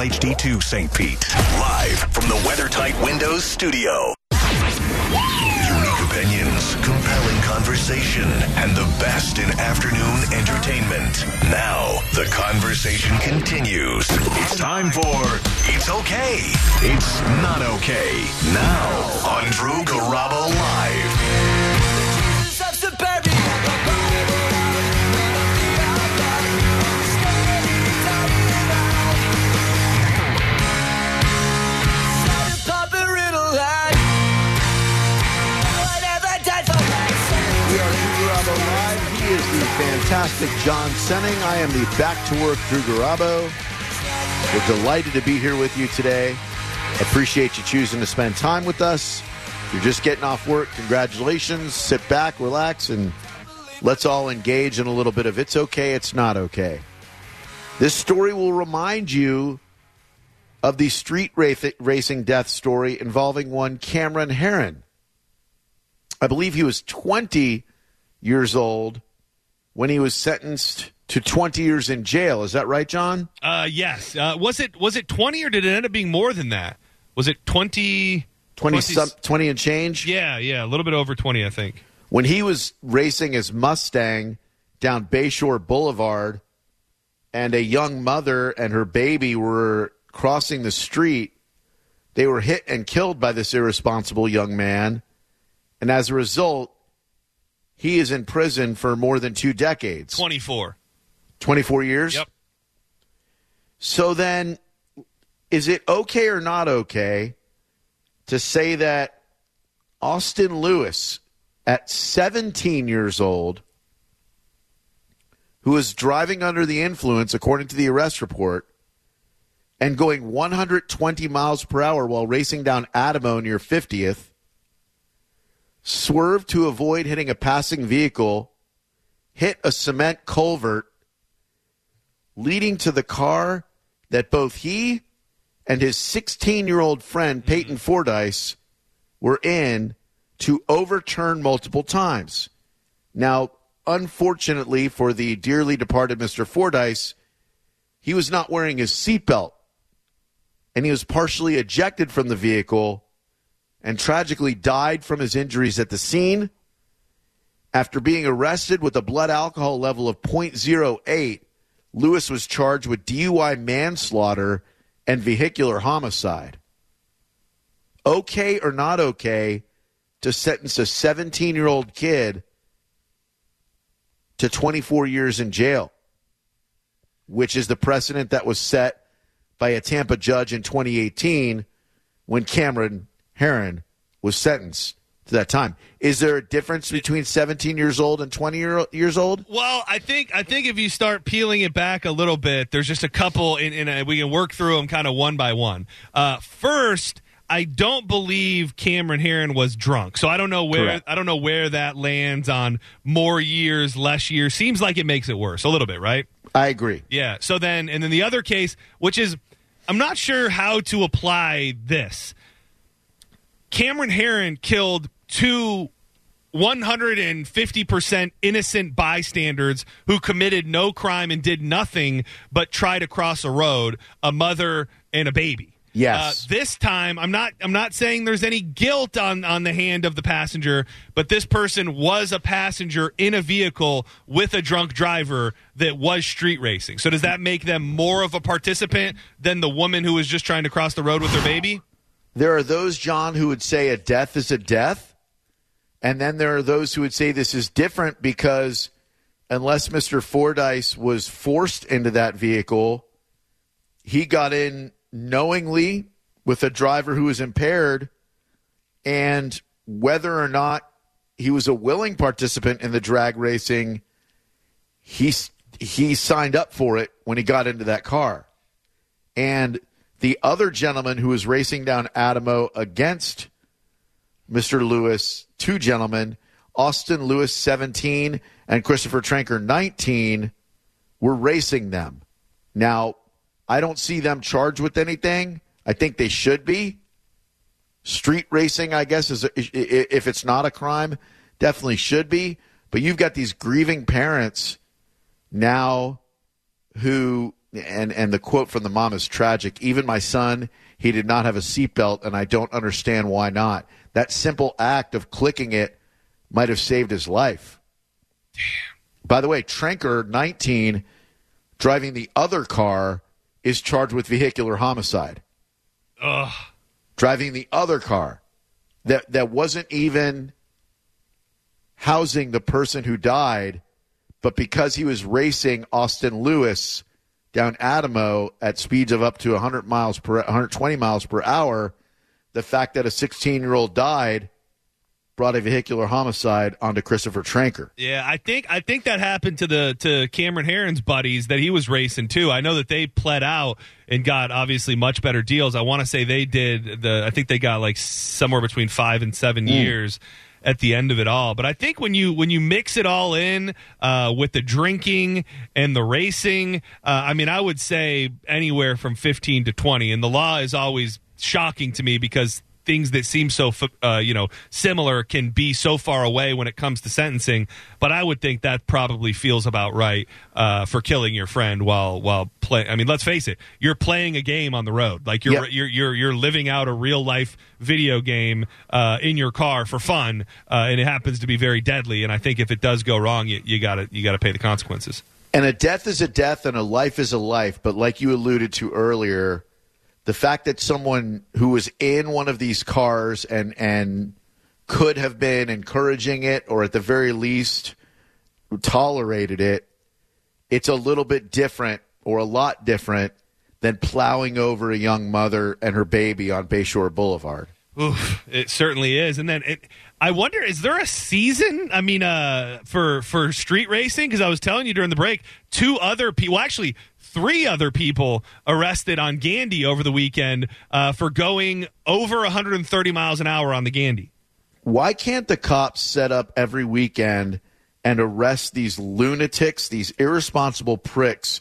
HD2 St. Pete. Live from the WeatherTight Windows studio. Unique opinions, compelling conversation, and the best in afternoon entertainment. Now, the conversation continues. It's time for It's Okay. It's Not Okay. Now, on Drew Garabo Live. Fantastic John Senning. I am the back to work Drew Garabo. We're delighted to be here with you today. Appreciate you choosing to spend time with us. If you're just getting off work, congratulations. Sit back, relax, and let's all engage in a little bit of it's okay, it's not okay. This story will remind you of the street racing death story involving one Cameron Herron. I believe he was 20 years old when he was sentenced to 20 years in jail. Is that right, John? Uh, yes. Uh, was it was it twenty or did it end up being more than that? Was it twenty? 20, some, 20 and change? Yeah, yeah, a little bit over twenty, I think. When he was racing his Mustang down Bayshore Boulevard and a young mother and her baby were crossing the street, they were hit and killed by this irresponsible young man. And as a result, he is in prison for more than two decades. Twenty four. 24 years? Yep. So then, is it okay or not okay to say that Austin Lewis, at 17 years old, who was driving under the influence, according to the arrest report, and going 120 miles per hour while racing down Adamo near 50th, swerved to avoid hitting a passing vehicle, hit a cement culvert, leading to the car that both he and his 16 year old friend mm-hmm. Peyton Fordyce were in to overturn multiple times. Now, unfortunately for the dearly departed Mr. Fordyce, he was not wearing his seatbelt and he was partially ejected from the vehicle and tragically died from his injuries at the scene after being arrested with a blood alcohol level of 0.08 Lewis was charged with DUI manslaughter and vehicular homicide. Okay or not okay to sentence a 17 year old kid to 24 years in jail, which is the precedent that was set by a Tampa judge in 2018 when Cameron Herron was sentenced to that time. Is there a difference between 17 years old and 20 year, years old? Well, I think I think if you start peeling it back a little bit, there's just a couple, and we can work through them kind of one by one. Uh, first. I don't believe Cameron Herron was drunk, so I don't know where Correct. I don't know where that lands on more years, less years. Seems like it makes it worse a little bit, right? I agree. Yeah. So then, and then the other case, which is, I'm not sure how to apply this. Cameron Herron killed two 150% innocent bystanders who committed no crime and did nothing but try to cross a road, a mother and a baby. Yes. Uh, this time, I'm not. I'm not saying there's any guilt on on the hand of the passenger, but this person was a passenger in a vehicle with a drunk driver that was street racing. So does that make them more of a participant than the woman who was just trying to cross the road with her baby? There are those, John, who would say a death is a death. And then there are those who would say this is different because unless Mr. Fordyce was forced into that vehicle, he got in knowingly with a driver who was impaired. And whether or not he was a willing participant in the drag racing, he, he signed up for it when he got into that car. And the other gentleman who was racing down Adamo against Mr. Lewis, two gentlemen, Austin Lewis 17 and Christopher Tranker 19, were racing them. Now, I don't see them charged with anything. I think they should be. Street racing, I guess, is if it's not a crime, definitely should be. But you've got these grieving parents now who and and the quote from the mom is tragic. Even my son, he did not have a seatbelt, and I don't understand why not. That simple act of clicking it might have saved his life. Damn. By the way, Trenker, 19, driving the other car, is charged with vehicular homicide. Ugh. Driving the other car that that wasn't even housing the person who died, but because he was racing Austin Lewis down Adamo at speeds of up to 100 miles per 120 miles per hour, the fact that a 16 year old died brought a vehicular homicide onto Christopher Tranker. Yeah, I think I think that happened to the to Cameron Herron's buddies that he was racing too. I know that they pled out and got obviously much better deals. I want to say they did the I think they got like somewhere between 5 and 7 Mm. years at the end of it all. But I think when you when you mix it all in uh, with the drinking and the racing, uh, I mean, I would say anywhere from 15 to 20. And the law is always shocking to me because things that seem so uh, you know similar can be so far away when it comes to sentencing. But I would think that probably feels about right uh, for killing your friend while while play. I mean, let's face it, you're playing a game on the road. Like you're Yep. you're you're you're living out a real life video game uh, in your car for fun, uh, and it happens to be very deadly. And I think if it does go wrong, you, you gotta you gotta pay the consequences. And a death is a death and a life is a life. But like you alluded to earlier, the fact that someone who was in one of these cars and and could have been encouraging it or at the very least tolerated it, it's a little bit different or a lot different than plowing over a young mother and her baby on Bayshore Boulevard. Oof, it certainly is. And then it, I wonder, is there a season? I mean, uh, for for street racing? Because I was telling you during the break, two other people, well, actually three other people arrested on Gandy over the weekend uh, for going over 130 miles an hour on the Gandy. why can't the cops set up every weekend and arrest these lunatics, these irresponsible pricks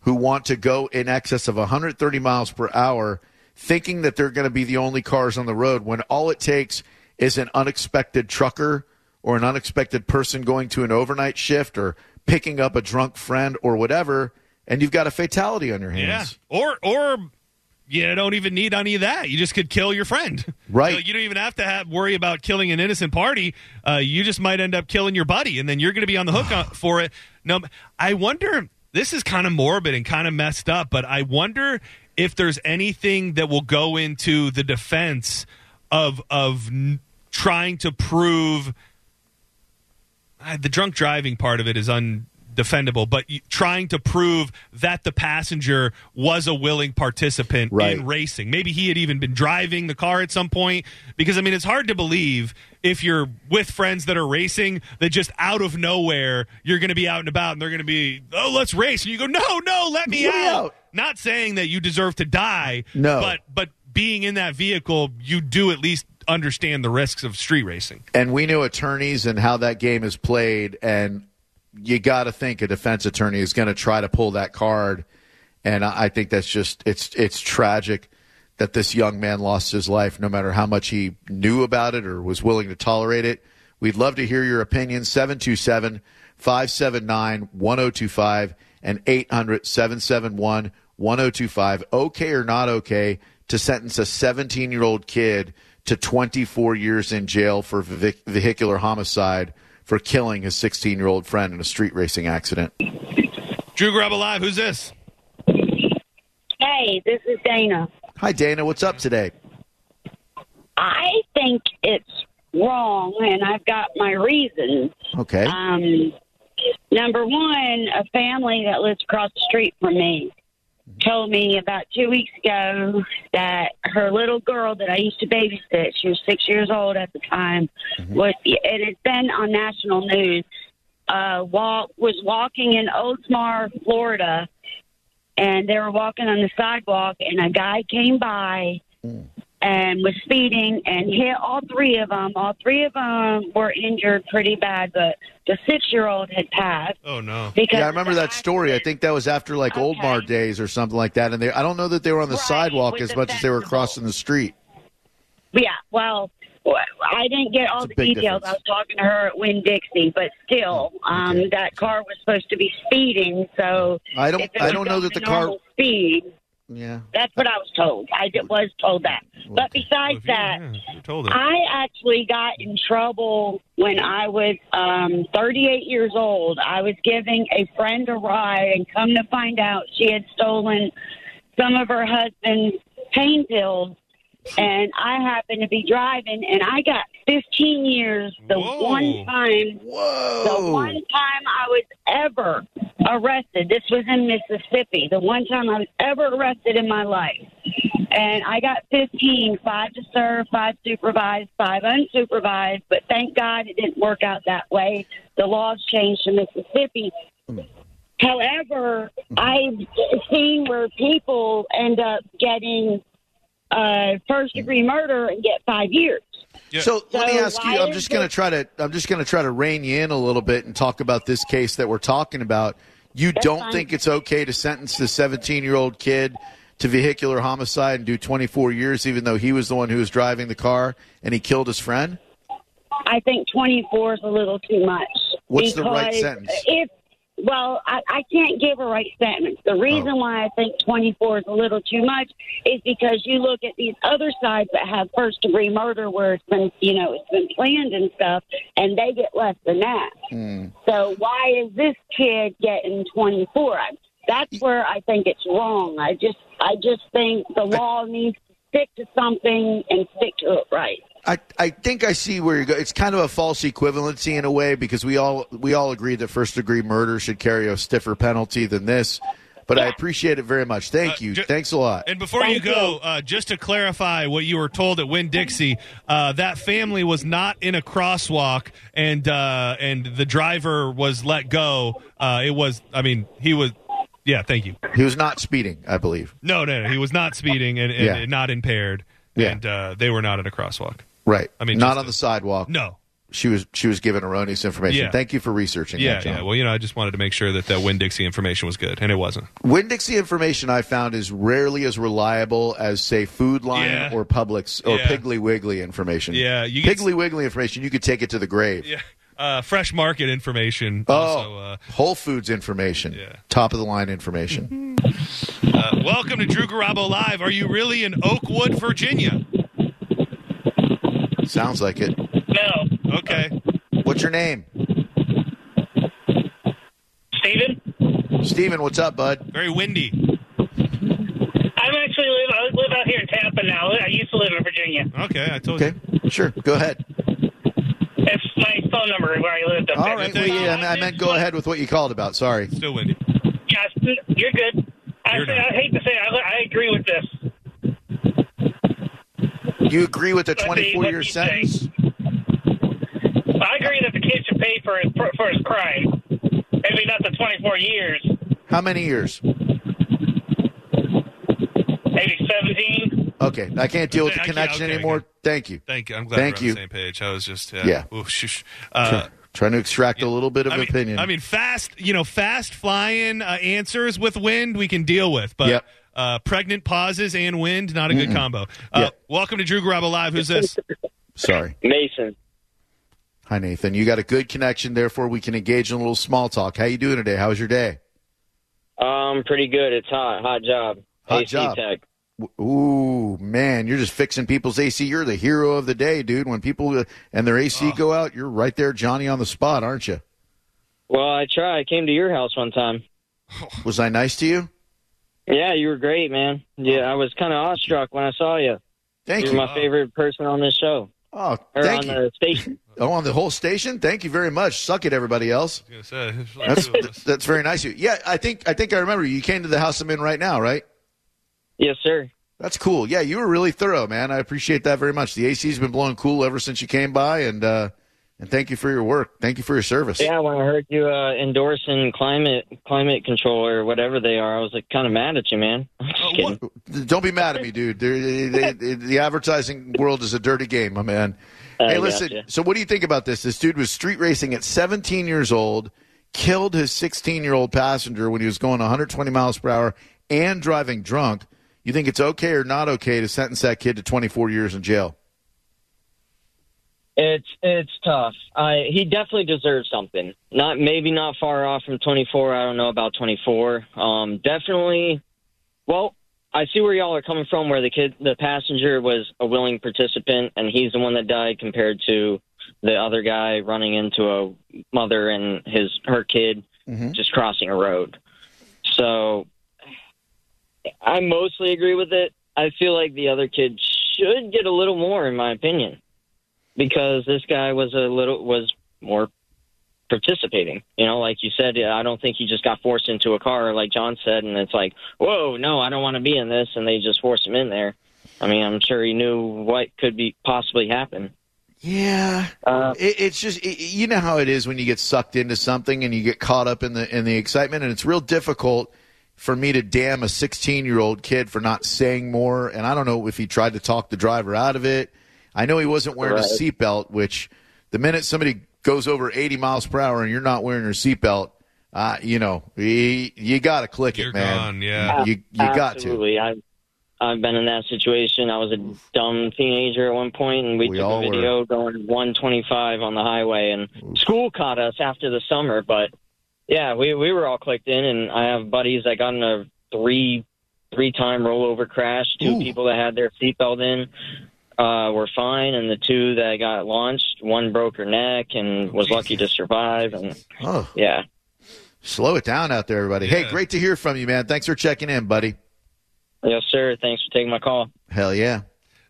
who want to go in excess of 130 miles per hour, thinking that they're going to be the only cars on the road when all it takes is an unexpected trucker or an unexpected person going to an overnight shift or picking up a drunk friend or whatever, and you've got a fatality on your hands. Yeah. Or or you don't even need any of that. You just could kill your friend. Right. You, know, you don't even have to have, worry about killing an innocent party. Uh, you just might end up killing your buddy, and then you're going to be on the hook on, for it. No, I wonder. This is kind of morbid and kind of messed up, but I wonder if there's anything that will go into the defense of of n- trying to prove uh, the drunk driving part of it is undefendable, but trying to prove that the passenger was a willing participant Right. in racing. Maybe he had even been driving the car at some point. Because, I mean, it's hard to believe if you're with friends that are racing that just out of nowhere you're going to be out and about and they're going to be, oh, let's race. And you go, no, no, let me Let me out. out. Not saying that you deserve to die. No. But, but being in that vehicle, you do at least understand the risks of street racing. and we know attorneys and how that game is played and you got to think a defense attorney is going to try to pull that card and I think that's just it's it's tragic that this young man lost his life no matter how much he knew about it or was willing to tolerate it we'd love to hear your opinion 727 579 1025 and 800 771 1025 okay or not okay to sentence a 17 year old kid to 24 years in jail for vehicular homicide for killing his 16 year old friend in a street racing accident. Drew Garabo Live, who's this? Hey, this is Dana. Hi, Dana. What's up today? I think it's wrong, and I've got my reasons. Okay. Um, number one, a family that lives across the street from me told me about two weeks ago that her little girl that I used to babysit, she was six years old at the time, was and it's been on national news. Uh, walk was walking in Oldsmar, Florida, and they were walking on the sidewalk, and a guy came by and was speeding and hit all three of them. All three of them were injured pretty bad, but the six-year-old had passed Oh, no. because Yeah, I remember the that story. I think that was after like Okay. Oldsmar days or something like that. And they, I don't know that they were on the Right, sidewalk as the much as they were crossing the street. Yeah, well, Well, I didn't get all It's the details. difference. I was talking to her at Winn Dixie, but still, um, okay. that car was supposed to be speeding. So I don't I don't know that the car. speed. Yeah. That's what I was told. I was told that. But besides you- that, yeah. I actually got in trouble when I was um, 38 years old. I was giving a friend a ride, and come to find out, she had stolen some of her husband's pain pills. And I happened to be driving, and I got 15 years the Whoa. one time Whoa. the one time I was ever arrested, this was in Mississippi, the one time I was ever arrested in my life. And I got 15, five to serve, five supervised, five unsupervised, but thank God it didn't work out that way. The laws changed to Mississippi. However, I've seen where people end up getting uh, first degree murder and get five years. Yeah. So let me ask you. I'm just going to try to. I'm just going to try to rein you in a little bit and talk about this case that we're talking about. You don't fine. think it's okay to sentence the 17 year old kid to vehicular homicide and do 24 years, even though he was the one who was driving the car and he killed his friend? I think 24 is a little too much. What's the right sentence? If well, I, I can't give a right statement. The reason Oh. why I think 24 is a little too much is because you look at these other sides that have first degree murder where it's been, you know, it's been planned and stuff, and they get less than that. Hmm. So why is this kid getting 24? I, that's where I think it's wrong. I just, I just think the law needs to stick to something and stick to it right. I, I think I see where you go. It's kind of a false equivalency in a way because we all we all agree that first degree murder should carry a stiffer penalty than this. But I appreciate it very much. Thank Uh, you. ju- Thanks a lot. And before you go, you. uh, just to clarify what you were told at Winn Dixie, uh, that family was not in a crosswalk, and uh, and the driver was let go. Uh, it was, I mean, he was. Yeah, thank you. He was not speeding, I believe. No, no, no he was not speeding and, and, Yeah. and not impaired, Yeah. and uh, they were not in a crosswalk. Right. I mean, not on the sidewalk. No. She was she was given erroneous information. Yeah. Thank you for researching Yeah, that, John. yeah. Well, you know, I just wanted to make sure that that Winn Dixie information was good, and it wasn't. Winn Dixie information I found is rarely as reliable as say Food Lion Yeah. or Publix or Yeah. Piggly Wiggly information. Yeah, you get- Piggly Wiggly information. You could take it to the grave. Yeah. Uh, fresh market information. Oh, Also, uh, Whole Foods information. Yeah. Top of the line information. uh, welcome to Drew Garabo Live. Are you really in Oakwood, Virginia? Sounds like it. No. Okay. What's your name? Steven? Steven, what's up, bud? Very windy. I'm actually live, I live out here in Tampa now. I used to live in Virginia. Okay, I told Okay, you. sure. Go ahead. It's my phone number where I lived up All there. right. Well, yeah, I meant go ahead with what you called about. Sorry. Still windy. Yeah, you're good. I, You're say. I hate to say it, I, I agree with this. You agree with the 24 what year you say. sentence? I agree that the kid should pay for his for his crime. Maybe not the 24 years. How many years? Maybe 17. Okay, I can't deal with the connection okay, anymore. okay. Thank you. Thank you. I'm glad Thank we're you. on the same page. I was just uh, Yeah. ooh, shush. Uh, Trying to extract a little bit of I mean, opinion. I mean, fast, you know, fast flying uh, answers with wind we can deal with, but Yep. Uh, pregnant pauses and wind, not a good combo. Uh, Yeah. Welcome to Drew Garabo Live. Who's this? Sorry. Mason. Hi, Nathan. You got a good connection, therefore we can engage in a little small talk. How you doing today? How was your day? Um, pretty good. It's hot. Hot job. Hot AC job. tech. Ooh, man, you're just fixing people's AC. You're the hero of the day, dude. When people uh, and their AC go out, you're right there, Johnny, on the spot, aren't you? Well, I try. I came to your house one time. Was I nice to you? Yeah, you were great, man. Yeah, I was kind of awestruck when I saw you. Thank you. You're you. my favorite person on this show Oh, or thank on you. the station. Oh, on the whole station. Thank you very much. Suck it, everybody else. I was gonna say, That's that's very nice of you. Yeah, I think I think I remember you. You came to the house I'm in right now, right? yes, sir. That's cool. Yeah, you were really thorough, man. I appreciate that very much. The AC's been blowing cool ever since you came by, and uh, and thank you for your work. Thank you for your service. Yeah, when I heard you uh, endorsing climate climate control or whatever they are, I was like kind of mad at you, man. Uh, Don't be mad at me, dude. They're- they- they- the advertising world is a dirty game, my man. I hey, listen. So, what do you think about this? This dude was street racing at 17 years old, killed his 16 year old passenger when he was going 120 miles per hour and driving drunk. You think it's okay or not okay to sentence that kid to 24 years in jail? It's it's tough. I he definitely deserves something. Not maybe not far off from 24. I don't know about 24. Um, definitely. Well, I see where y'all are coming from. Where the kid, the passenger, was a willing participant, and he's the one that died, compared to the other guy running into a mother and his her kid just crossing a road. So I mostly agree with it. I feel like the other kid should get a little more, in my opinion, because this guy was a little was more participating. You know, like you said, I don't think he just got forced into a car, like John said, and it's like, whoa, no, I don't want to be in this, and they just forced him in there. I mean, I'm sure he knew what could be possibly happen. Yeah, Uh, it, it's just it, you know how it is when you get sucked into something and you get caught up in the in the excitement, and it's real difficult for me to damn a 16 year old kid for not saying more. And I don't know if he tried to talk the driver out of it. I know he wasn't wearing a seatbelt, which the minute somebody goes over 80 miles per hour and you're not wearing your seatbelt, uh, you know, you, you got to click You're it, man. gone, yeah. You you got to. Absolutely. I've I've been in that situation. I was a dumb teenager at one point, and we, We took all a video going 125 on the highway, and school caught us after the summer. But yeah, we we were all clicked in, and I have buddies that got in a three three time rollover crash. Two Ooh. people that had their seatbelt in. Uh, were fine, and the two that got launched, one broke her neck and was lucky to survive. And Oh, yeah, slow it down out there, everybody. Hey, great to hear from you, man. Thanks for checking in, buddy. yes, sir. Thanks for taking my call. Hell yeah.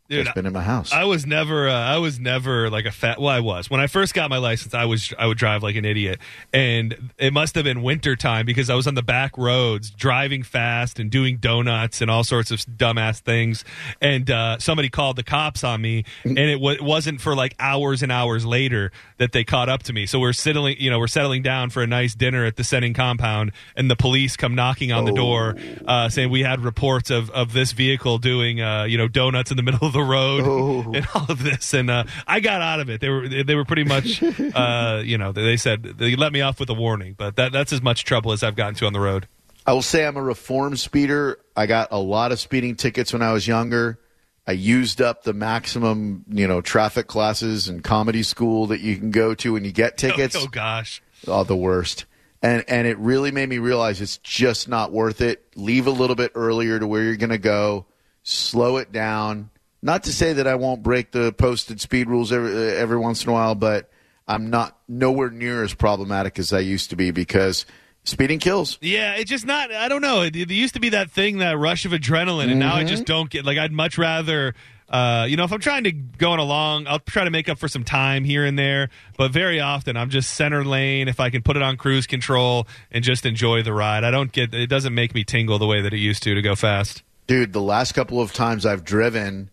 Dude, It's been in my house. I was never, uh, I was never like a fat. Well, I was when I first got my license. I was, I would drive like an idiot, and it must have been winter time because I was on the back roads driving fast and doing donuts and all sorts of dumbass things. And uh, somebody called the cops on me, and it, w- wasn't for like hours and hours later that they caught up to me. So we're settling, you know, we're settling down for a nice dinner at the Senning compound, and the police come knocking on the door, uh, saying we had reports of of this vehicle doing, uh, you know, donuts in the middle of the road Oh. and all of this. And uh, I got out of it. They were they were pretty much, uh, you know, they said they let me off with a warning, but that that's as much trouble as I've gotten to on the road. I will say I'm a reformed speeder. I got a lot of speeding tickets when I was younger. I used up the maximum, you know, traffic classes and comedy school that you can go to when you get tickets. Oh, oh gosh. Oh, the worst. And and it really made me realize it's just not worth it. Leave a little bit earlier to where you're going to go. Slow it down. Not to say that I won't break the posted speed rules every every once in a while, but I'm not nowhere near as problematic as I used to be because speeding kills. Yeah, it's just not. I don't know. It, it used to be that thing, that rush of adrenaline, and now I just don't get. Like, I'd much rather. Uh, you know, if I'm trying to go going along, I'll try to make up for some time here and there. But very often, I'm just center lane. If I can put it on cruise control and just enjoy the ride, I don't get. It doesn't make me tingle the way that it used to to go fast. Dude, the last couple of times I've driven,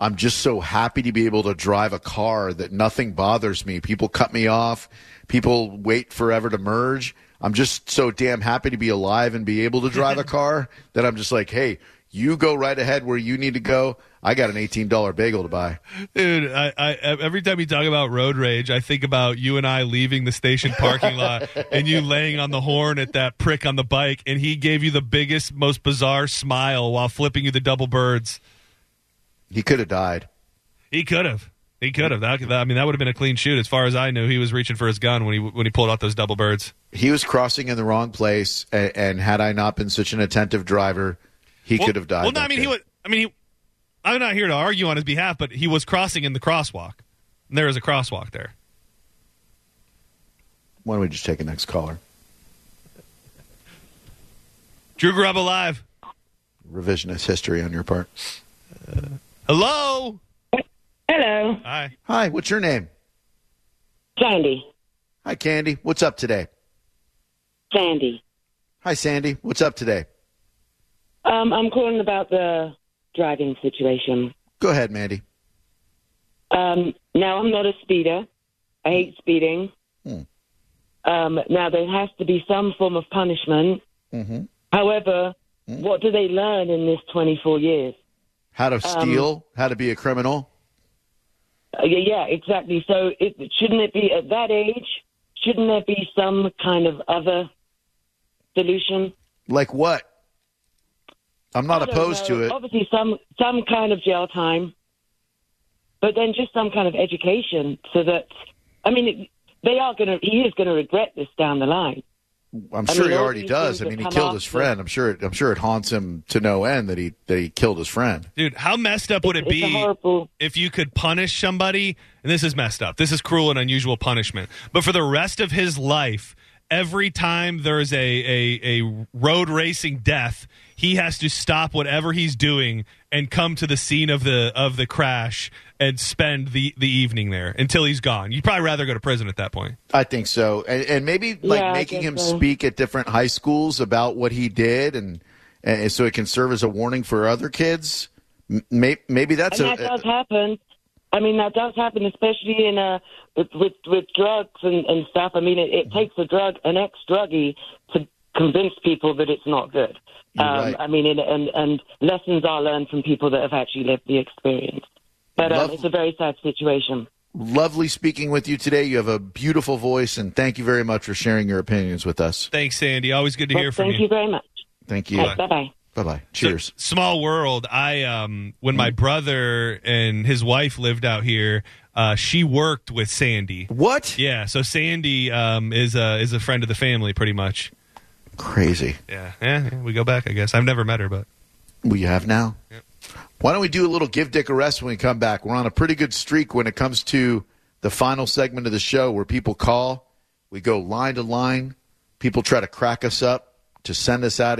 I'm just so happy to be able to drive a car that nothing bothers me. People cut me off, people wait forever to merge. I'm just so damn happy to be alive and be able to drive a car that I'm just like, hey, you go right ahead where you need to go. I got an $18 bagel to buy. Dude, I, I every time you talk about road rage, I think about you and I leaving the station parking lot and you laying on the horn at that prick on the bike, and he gave you the biggest, most bizarre smile while flipping you the double birds. He could have died. He could have. He could have. That, I mean, that would have been a clean shoot. As far as I knew, he was reaching for his gun when he when he pulled out those double birds. He was crossing in the wrong place, and, and had I not been such an attentive driver, he Well- could have died. Well, no, I mean, day. he was. I mean, he, I'm not here to argue on his behalf, but he was crossing in the crosswalk. And there is a crosswalk there. Why don't we just take a next caller? Drew Garabo live. Revisionist history on your part. Uh, Hello. Hello, Hi. Hi, what's your name? Sandy. Hi, Candy. What's up today? Sandy. Hi, Sandy. What's up today? Um, I'm calling about the driving situation. Go ahead, Mandy. Um, now, I'm not a speeder. I hate speeding. Hmm. Um, now, there has to be some form of punishment. Mm-hmm. However, what do they learn in this 24 years? How to Um, steal? how to be a criminal? Uh, yeah, yeah, exactly. So, it, shouldn't it be at that age? Shouldn't there be some kind of other solution? Like what? I'm not opposed know. to it. Obviously, some some kind of jail time. but then just some kind of education so that, I mean, it, they are going to, he is going to regret this down the line. I'm I sure mean, he already does. I mean, he killed his after- friend. I'm sure. It, I'm sure it haunts him to no end that he that he killed his friend. Dude, how messed up would it It's be horrible. if you could punish somebody? And this is messed up. This is cruel and unusual punishment. But for the rest of his life, every time there's a, a, a road racing death, he has to stop whatever he's doing and come to the scene of the of the crash and spend the, the evening there until he's gone. You'd probably rather go to prison at that point. I think so, and, and maybe like Yeah, making him so. speak at different high schools about what he did, and, and so it can serve as a warning for other kids. M- May, maybe that's and a, that does happen. I mean, that does happen, especially in uh, with, with with drugs and, and stuff. I mean, it, it takes a drug, an ex-druggie, to convince people that it's not good. Um, right. I mean, it, and and lessons are learned from people that have actually lived the experience. But um, it's a very sad situation. lovely speaking with you today. You have a beautiful voice, and thank you very much for sharing your opinions with us. Thanks, Sandy. Always good to Well, hear from you. thank you. very much. Thank you. Bye bye. Bye bye. Cheers. So, small world. I um when my brother and his wife lived out here, uh, she worked with Sandy. what? Yeah, so Sandy um is a is a friend of the family, pretty much. Crazy. Yeah, yeah, we go back. I guess I've never met her, but We have now. Why don't we do a little give Dick a rest when we come back? We're on a pretty good streak when it comes to the final segment of the show where people call. We go line to line. People try to crack us up to send us out